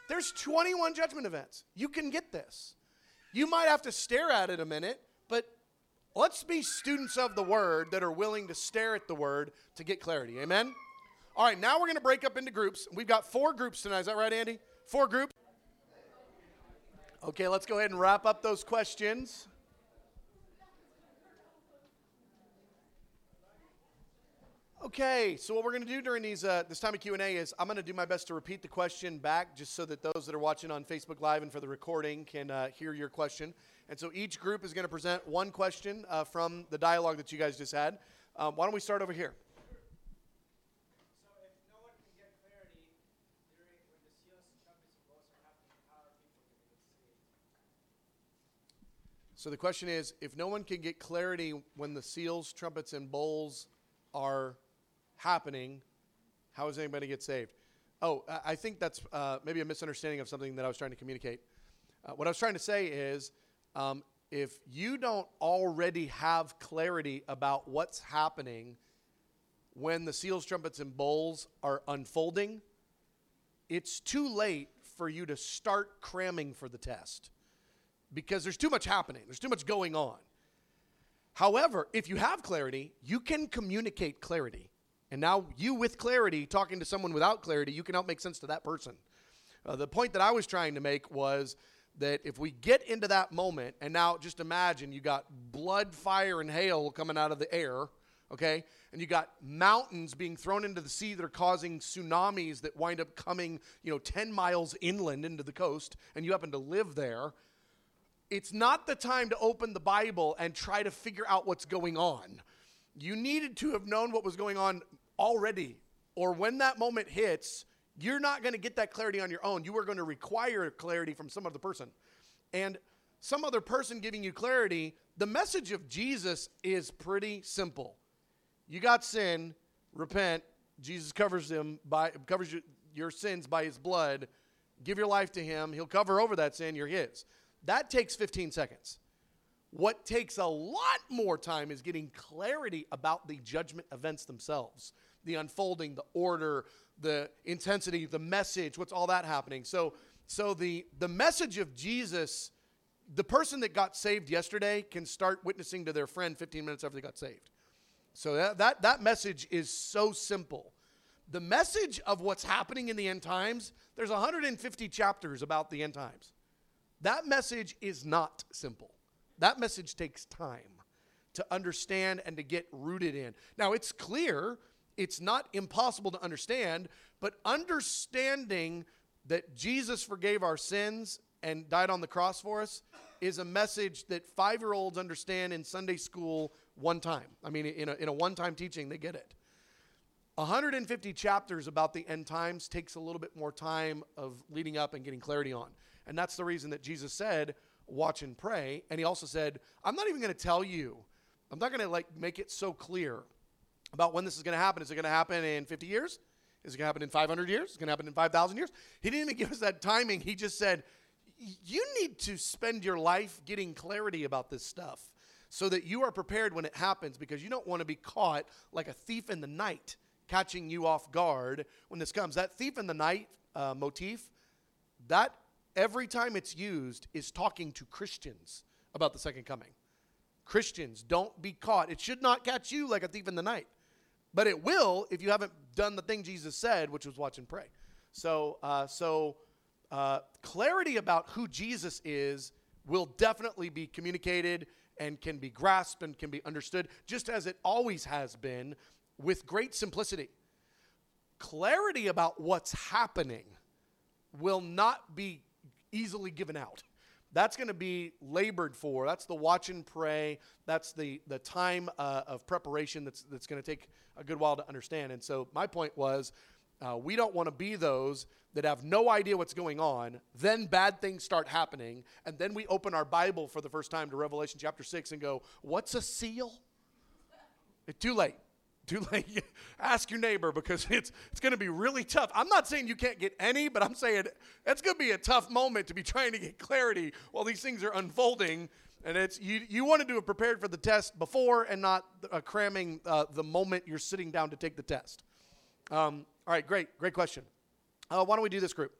There's 21 judgment events. You can get this. You might have to stare at it a minute, but let's be students of the word that are willing to stare at the word to get clarity. Amen? All right, now we're going to break up into groups. We've got four groups tonight. Is that right, Andy? Four groups? Okay, let's go ahead and wrap up those questions. Okay, so what we're going to do during these uh, this time of Q and A is I'm going to do my best to repeat the question back, just so that those that are watching on Facebook Live and for the recording can uh, hear your question. And so each group is going to present one question uh, from the dialogue that you guys just had. Um, why don't we start over here? So the question is, if no one can get clarity when the seals, trumpets, and bowls are happening, how is anybody get saved? Oh, I think that's uh, maybe a misunderstanding of something that I was trying to communicate. Uh, what I was trying to say is um, if you don't already have clarity about what's happening when the seals, trumpets, and bowls are unfolding, it's too late for you to start cramming for the test because there's too much happening, there's too much going on. However, if you have clarity, you can communicate clarity. And now, you with clarity, talking to someone without clarity, you can help make sense to that person. Uh, the point that I was trying to make was that if we get into that moment, and now just imagine you got blood, fire, and hail coming out of the air, okay? And you got mountains being thrown into the sea that are causing tsunamis that wind up coming, you know, 10 miles inland into the coast, and you happen to live there. It's not the time to open the Bible and try to figure out what's going on. You needed to have known what was going on already, or when that moment hits, you're not going to get that clarity on your own. You are going to require clarity from some other person. And some other person giving you clarity, the message of Jesus is pretty simple. You got sin, repent, Jesus covers them by covers your, sins by his blood. Give your life to him, he'll cover over that sin, you're his. That takes 15 seconds. What takes a lot more time is getting clarity about the judgment events themselves the unfolding, the order, the intensity, the message, what's all that happening. So, so the, the message of Jesus, the person that got saved yesterday can start witnessing to their friend 15 minutes after they got saved. So that, that, that message is so simple. The message of what's happening in the end times, there's 150 chapters about the end times. That message is not simple. That message takes time to understand and to get rooted in. Now, it's clear, it's not impossible to understand, but understanding that Jesus forgave our sins and died on the cross for us is a message that five year olds understand in Sunday school one time. I mean, in a, in a one time teaching, they get it. 150 chapters about the end times takes a little bit more time of leading up and getting clarity on. And that's the reason that Jesus said, watch and pray. And he also said, I'm not even going to tell you. I'm not going to like make it so clear about when this is going to happen. Is it going to happen in 50 years? Is it going to happen in 500 years? Is it going to happen in 5,000 years? He didn't even give us that timing. He just said, you need to spend your life getting clarity about this stuff so that you are prepared when it happens because you don't want to be caught like a thief in the night catching you off guard when this comes. That thief in the night uh, motif, that every time it's used is talking to Christians about the second coming. Christians, don't be caught. It should not catch you like a thief in the night, but it will if you haven't done the thing Jesus said, which was watch and pray. So, uh, so uh, clarity about who Jesus is will definitely be communicated and can be grasped and can be understood, just as it always has been, with great simplicity. Clarity about what's happening will not be easily given out. That's going to be labored for. That's the watch and pray. That's the, the time uh, of preparation that's, that's going to take a good while to understand. And so my point was uh, we don't want to be those that have no idea what's going on, then bad things start happening, and then we open our Bible for the first time to Revelation chapter 6 and go, What's a seal? It's too late. Too late. Ask your neighbor because it's it's going to be really tough. I'm not saying you can't get any, but I'm saying it's going to be a tough moment to be trying to get clarity while these things are unfolding. And it's you you want to do it prepared for the test before and not uh, cramming uh, the moment you're sitting down to take the test. Um, all right, great, great question. Uh, why don't we do this group?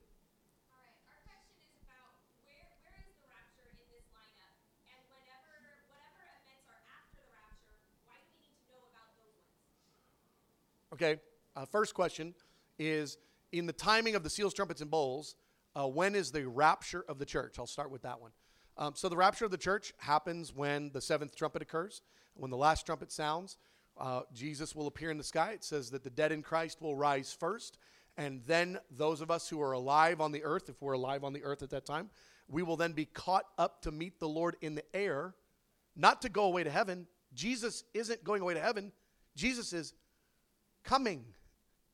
Okay, uh, first question is in the timing of the seals, trumpets, and bowls, uh, when is the rapture of the church? I'll start with that one. Um, so, the rapture of the church happens when the seventh trumpet occurs, when the last trumpet sounds. Uh, Jesus will appear in the sky. It says that the dead in Christ will rise first, and then those of us who are alive on the earth, if we're alive on the earth at that time, we will then be caught up to meet the Lord in the air, not to go away to heaven. Jesus isn't going away to heaven, Jesus is coming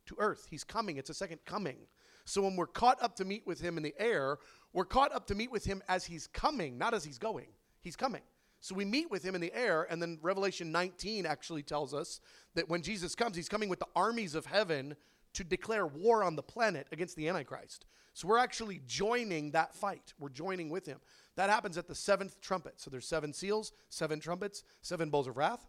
to earth. He's coming. It's a second coming. So when we're caught up to meet with him in the air, we're caught up to meet with him as he's coming, not as he's going. He's coming. So we meet with him in the air, and then Revelation 19 actually tells us that when Jesus comes, he's coming with the armies of heaven to declare war on the planet against the Antichrist. So we're actually joining that fight. We're joining with him. That happens at the seventh trumpet. So there's seven seals, seven trumpets, seven bowls of wrath.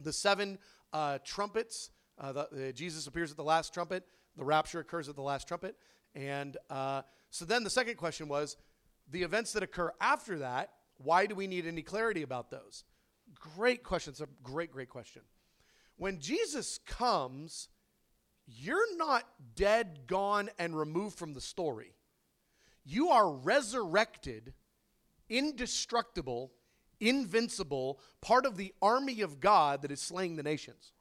The seven uh, trumpets uh, the, Jesus appears at the last trumpet. The rapture occurs at the last trumpet. And uh, so then the second question was the events that occur after that, why do we need any clarity about those? Great question. It's a great, great question. When Jesus comes, you're not dead, gone, and removed from the story. You are resurrected, indestructible, invincible, part of the army of God that is slaying the nations.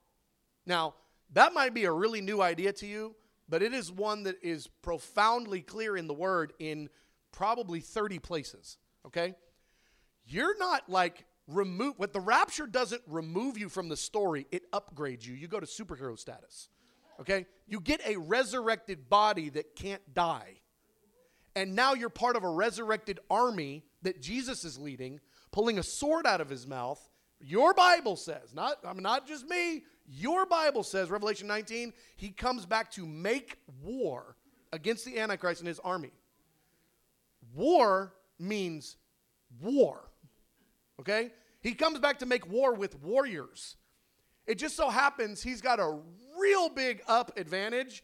Now, that might be a really new idea to you, but it is one that is profoundly clear in the word in probably 30 places, okay? You're not like remove what the rapture doesn't remove you from the story, it upgrades you. You go to superhero status. Okay? You get a resurrected body that can't die. And now you're part of a resurrected army that Jesus is leading, pulling a sword out of his mouth. Your Bible says, not I mean, not just me, your Bible says, Revelation 19, he comes back to make war against the Antichrist and his army. War means war. Okay? He comes back to make war with warriors. It just so happens he's got a real big up advantage.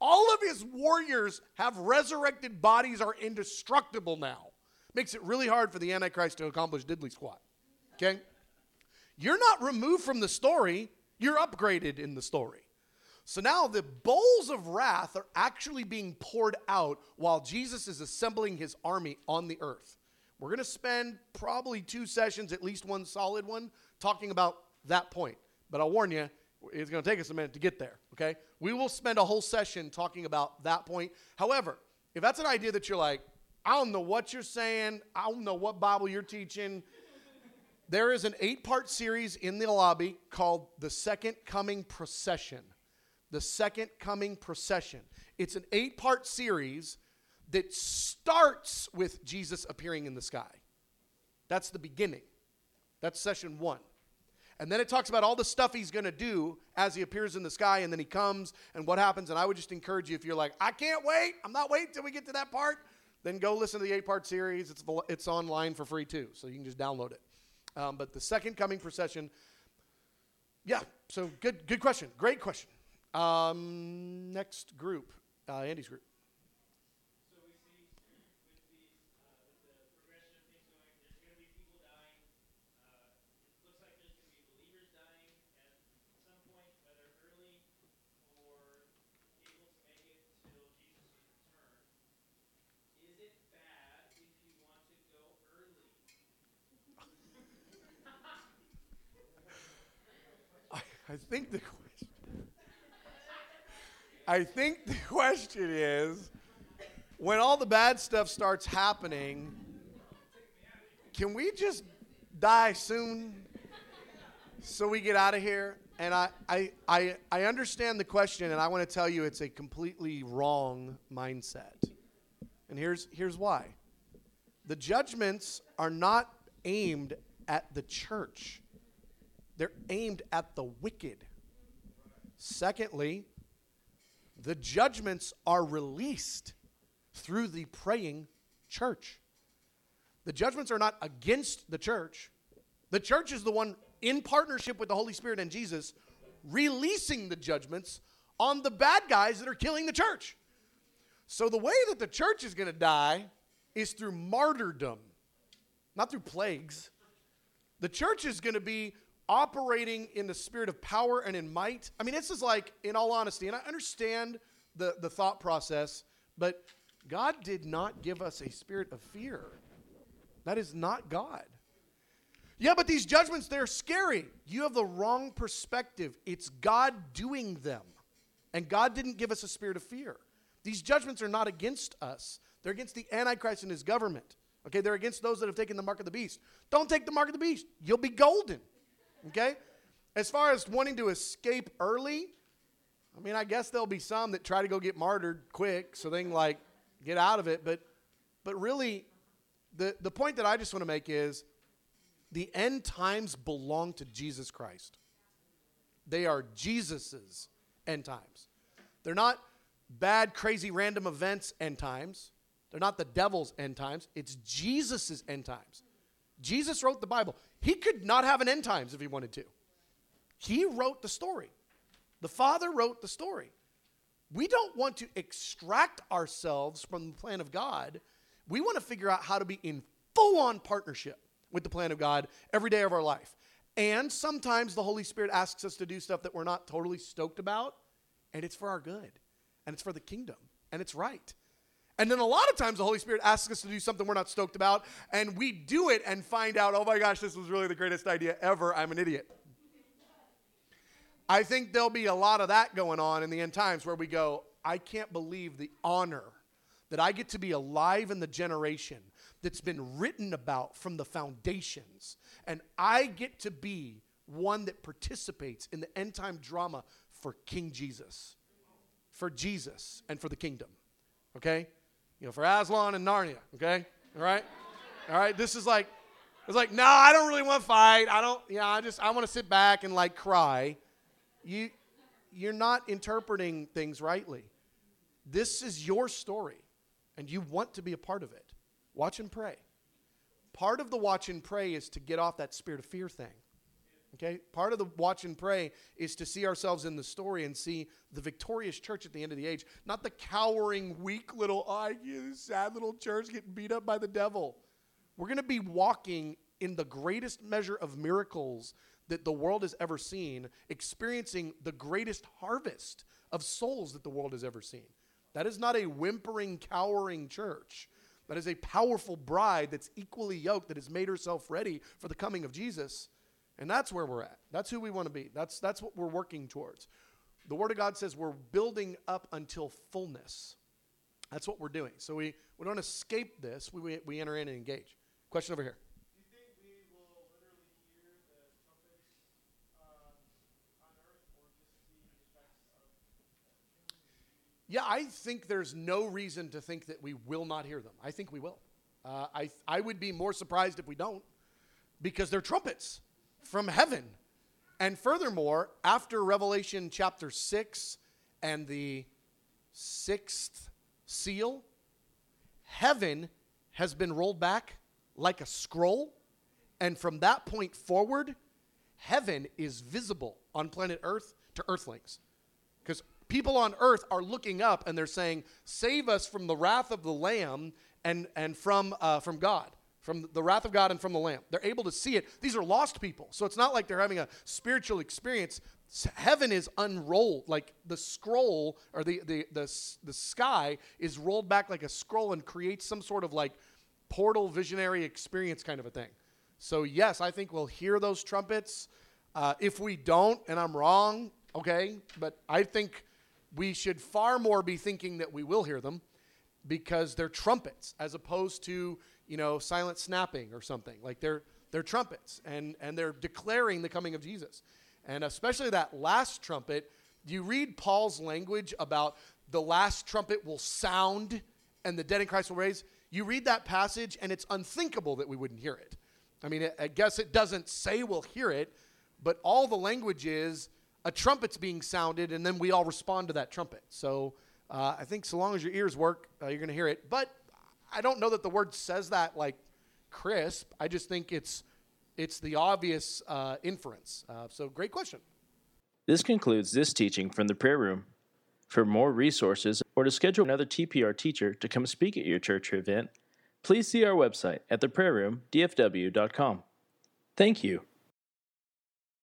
All of his warriors have resurrected bodies, are indestructible now. Makes it really hard for the Antichrist to accomplish diddly squat. Okay? You're not removed from the story. You're upgraded in the story. So now the bowls of wrath are actually being poured out while Jesus is assembling his army on the earth. We're going to spend probably two sessions, at least one solid one, talking about that point. But I'll warn you, it's going to take us a minute to get there, okay? We will spend a whole session talking about that point. However, if that's an idea that you're like, I don't know what you're saying, I don't know what Bible you're teaching, there is an eight part series in the lobby called The Second Coming Procession. The Second Coming Procession. It's an eight part series that starts with Jesus appearing in the sky. That's the beginning. That's session one. And then it talks about all the stuff he's going to do as he appears in the sky and then he comes and what happens. And I would just encourage you if you're like, I can't wait, I'm not waiting till we get to that part, then go listen to the eight part series. It's, it's online for free too, so you can just download it. Um, but the second coming procession, yeah. So good, good question. Great question. Um, next group, uh, Andy's group. I think the question. I think the question is, when all the bad stuff starts happening, can we just die soon so we get out of here? And I, I, I, I understand the question, and I want to tell you it's a completely wrong mindset. And here's, here's why the judgments are not aimed at the church, they're aimed at the wicked. Secondly, the judgments are released through the praying church. The judgments are not against the church. The church is the one in partnership with the Holy Spirit and Jesus releasing the judgments on the bad guys that are killing the church. So the way that the church is going to die is through martyrdom, not through plagues. The church is going to be operating in the spirit of power and in might. I mean, this is like, in all honesty, and I understand the, the thought process, but God did not give us a spirit of fear. That is not God. Yeah, but these judgments, they're scary. You have the wrong perspective. It's God doing them. And God didn't give us a spirit of fear. These judgments are not against us, they're against the Antichrist and his government. Okay, they're against those that have taken the mark of the beast. Don't take the mark of the beast, you'll be golden. Okay? As far as wanting to escape early, I mean, I guess there'll be some that try to go get martyred quick so they can like get out of it, but but really the the point that I just want to make is the end times belong to Jesus Christ. They are Jesus's end times. They're not bad, crazy, random events end times. They're not the devil's end times. It's Jesus's end times. Jesus wrote the Bible. He could not have an end times if he wanted to. He wrote the story. The Father wrote the story. We don't want to extract ourselves from the plan of God. We want to figure out how to be in full on partnership with the plan of God every day of our life. And sometimes the Holy Spirit asks us to do stuff that we're not totally stoked about, and it's for our good, and it's for the kingdom, and it's right. And then a lot of times the Holy Spirit asks us to do something we're not stoked about, and we do it and find out, oh my gosh, this was really the greatest idea ever. I'm an idiot. I think there'll be a lot of that going on in the end times where we go, I can't believe the honor that I get to be alive in the generation that's been written about from the foundations. And I get to be one that participates in the end time drama for King Jesus, for Jesus, and for the kingdom. Okay? You know, for Aslan and Narnia. Okay? All right? All right? This is like, it's like, no, I don't really want to fight. I don't, yeah, I just, I want to sit back and like cry. You, you're not interpreting things rightly. This is your story, and you want to be a part of it. Watch and pray. Part of the watch and pray is to get off that spirit of fear thing. Okay? Part of the watch and pray is to see ourselves in the story and see the victorious church at the end of the age, not the cowering, weak little, oh, sad little church getting beat up by the devil. We're going to be walking in the greatest measure of miracles that the world has ever seen, experiencing the greatest harvest of souls that the world has ever seen. That is not a whimpering, cowering church that is a powerful bride that's equally yoked, that has made herself ready for the coming of Jesus. And that's where we're at. That's who we want to be. That's, that's what we're working towards. The Word of God says we're building up until fullness. That's what we're doing. So we, we don't escape this, we, we, we enter in and engage. Question over here. Yeah, I think there's no reason to think that we will not hear them. I think we will. Uh, I, I would be more surprised if we don't because they're trumpets from heaven. And furthermore, after Revelation chapter 6 and the sixth seal, heaven has been rolled back like a scroll. And from that point forward, heaven is visible on planet Earth to earthlings. Because people on earth are looking up and they're saying, Save us from the wrath of the Lamb and, and from, uh, from God, from the wrath of God and from the Lamb. They're able to see it. These are lost people. So it's not like they're having a spiritual experience. Heaven is unrolled, like the scroll or the, the, the, the sky is rolled back like a scroll and creates some sort of like portal visionary experience kind of a thing. So, yes, I think we'll hear those trumpets. Uh, if we don't, and I'm wrong, okay, but I think we should far more be thinking that we will hear them. because they're trumpets as opposed to you know silent snapping or something. Like they're they're trumpets and and they're declaring the coming of jesus. And especially that last trumpet you read paul's language about the last trumpet will sound and the dead in christ will raise? You read that passage and it's unthinkable that we wouldn't hear it. I mean i guess it doesn't say we'll hear it but all the language is a trumpet's being sounded and then we all respond to that trumpet. So uh, I think so long as your ears work, uh, you're going to hear it. But I don't know that the word says that like crisp. I just think it's it's the obvious uh, inference. Uh, so great question. This concludes this teaching from the prayer room. For more resources or to schedule another TPR teacher to come speak at your church or event, please see our website at theprayerroomdfw.com. Thank you.